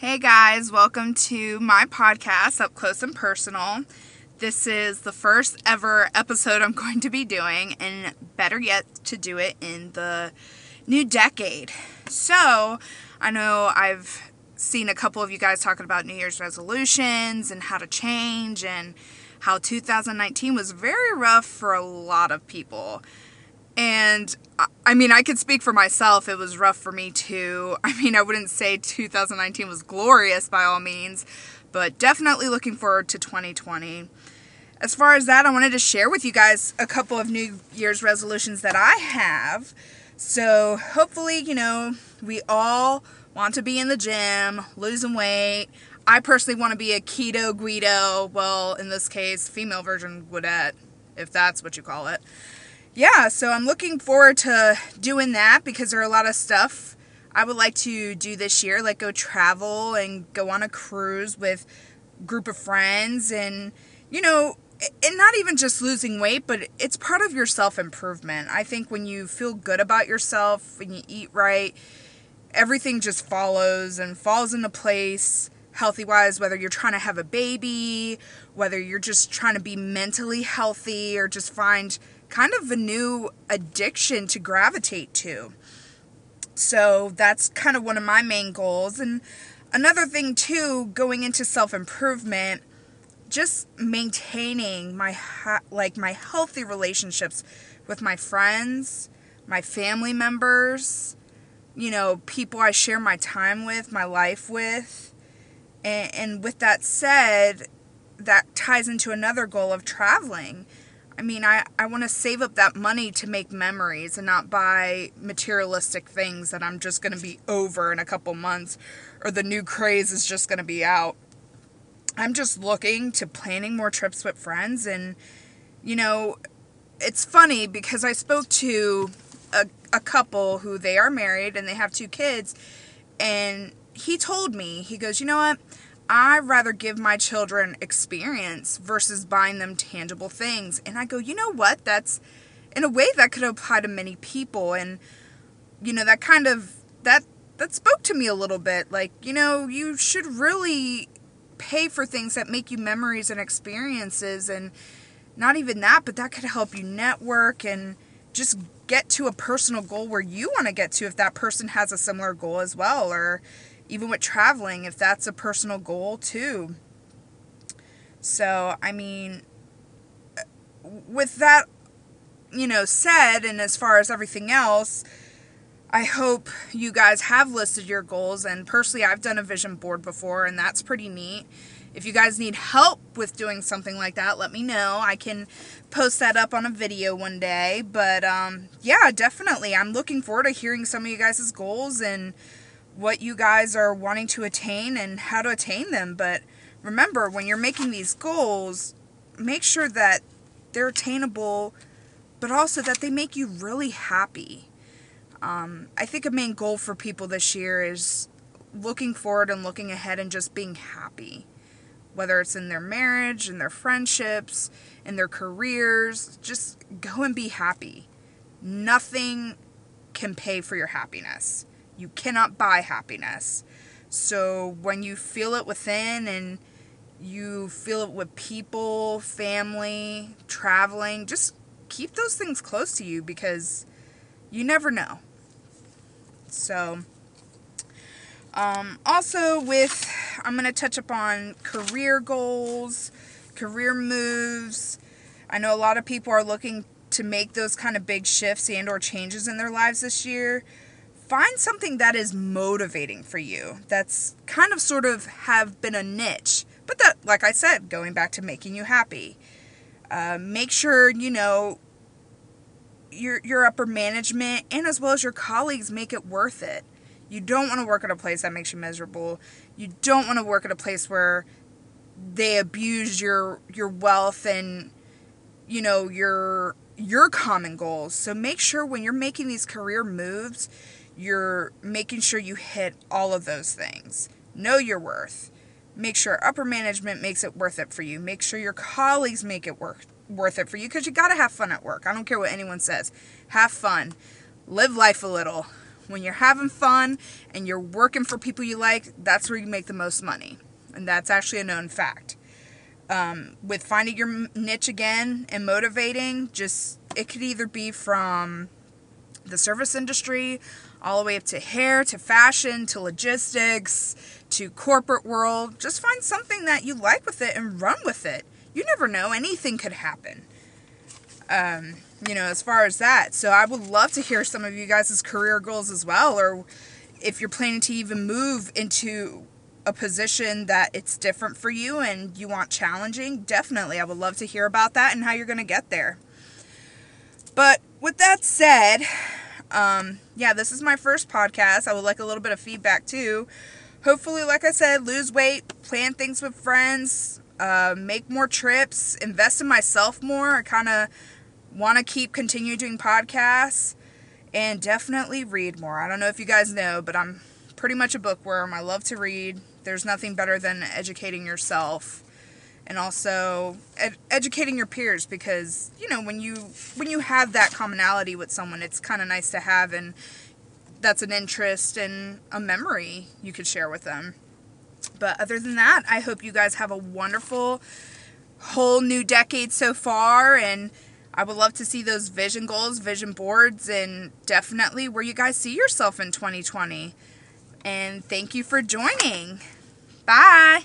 Hey guys, welcome to my podcast, Up Close and Personal. This is the first ever episode I'm going to be doing, and better yet, to do it in the new decade. So, I know I've seen a couple of you guys talking about New Year's resolutions and how to change, and how 2019 was very rough for a lot of people. And I mean, I could speak for myself. It was rough for me too. I mean, I wouldn't say 2019 was glorious by all means, but definitely looking forward to 2020. As far as that, I wanted to share with you guys a couple of New Year's resolutions that I have. So, hopefully, you know, we all want to be in the gym, losing weight. I personally want to be a keto Guido, well, in this case, female version Guidette, if that's what you call it yeah, so I'm looking forward to doing that because there are a lot of stuff I would like to do this year, like go travel and go on a cruise with group of friends and you know, and not even just losing weight, but it's part of your self-improvement. I think when you feel good about yourself and you eat right, everything just follows and falls into place healthy wise, whether you're trying to have a baby, whether you're just trying to be mentally healthy or just find kind of a new addiction to gravitate to. So that's kind of one of my main goals. And another thing, too, going into self improvement, just maintaining my like my healthy relationships with my friends, my family members, you know, people I share my time with, my life with. And, and with that said, that ties into another goal of traveling I mean, I, I want to save up that money to make memories and not buy materialistic things that I'm just going to be over in a couple months or the new craze is just going to be out. I'm just looking to planning more trips with friends. And, you know, it's funny because I spoke to a, a couple who they are married and they have two kids. And he told me, he goes, you know what? I rather give my children experience versus buying them tangible things. And I go, you know what? That's in a way that could apply to many people and you know that kind of that that spoke to me a little bit like you know you should really pay for things that make you memories and experiences and not even that but that could help you network and just get to a personal goal where you want to get to if that person has a similar goal as well or even with traveling, if that's a personal goal too. So, I mean, with that, you know, said, and as far as everything else, I hope you guys have listed your goals. And personally, I've done a vision board before, and that's pretty neat. If you guys need help with doing something like that, let me know. I can post that up on a video one day. But um, yeah, definitely. I'm looking forward to hearing some of you guys' goals and what you guys are wanting to attain and how to attain them. But remember, when you're making these goals, make sure that they're attainable, but also that they make you really happy. Um, I think a main goal for people this year is looking forward and looking ahead and just being happy. Whether it's in their marriage, in their friendships, in their careers, just go and be happy. Nothing can pay for your happiness. You cannot buy happiness. So when you feel it within and you feel it with people, family, traveling, just keep those things close to you because you never know. So, um, also with, I'm going to touch upon career goals, career moves. I know a lot of people are looking to make those kind of big shifts and or changes in their lives this year find something that is motivating for you that's kind of sort of have been a niche but that like i said going back to making you happy. Uh, make sure you know your your upper management and as well as your colleagues make it worth it. You don't want to work at a place that makes you miserable. You don't want to work at a place where they abuse your your wealth and you know your your common goals. So make sure when you're making these career moves you're making sure you hit all of those things. Know your worth. Make sure upper management makes it worth it for you. Make sure your colleagues make it worth worth it for you because you got to have fun at work. I don't care what anyone says. Have fun. Live life a little. When you're having fun and you're working for people you like, that's where you make the most money. And that's actually a known fact. Um, with finding your niche again and motivating, just it could either be from the service industry all the way up to hair to fashion to logistics to corporate world. Just find something that you like with it and run with it. You never know anything could happen. Um, you know as far as that. So i would love to hear some of you guys' career goals as well or if you're planning to even move into a position that it's different for you and you want challenging definitely. I would love to hear about that and how you're going to get there but with that said um, yeah, this is my first podcast. I would like a little bit of feedback too. Hopefully, like I said, lose weight, plan things with friends, uh, make more trips, invest in myself more. I kind of want to keep continue doing podcasts and definitely read more. I don't know if you guys know, but I'm pretty much a bookworm. I love to read. There's nothing better than educating yourself and also ed- educating your peers because you know when you when you have that commonality with someone it's kind of nice to have and that's an interest and a memory you could share with them. But other than that i hope you guys have a wonderful whole new decade so far and i would love to see those vision goals vision boards and definitely where you guys see yourself in 2020 and thank you for joining. Bye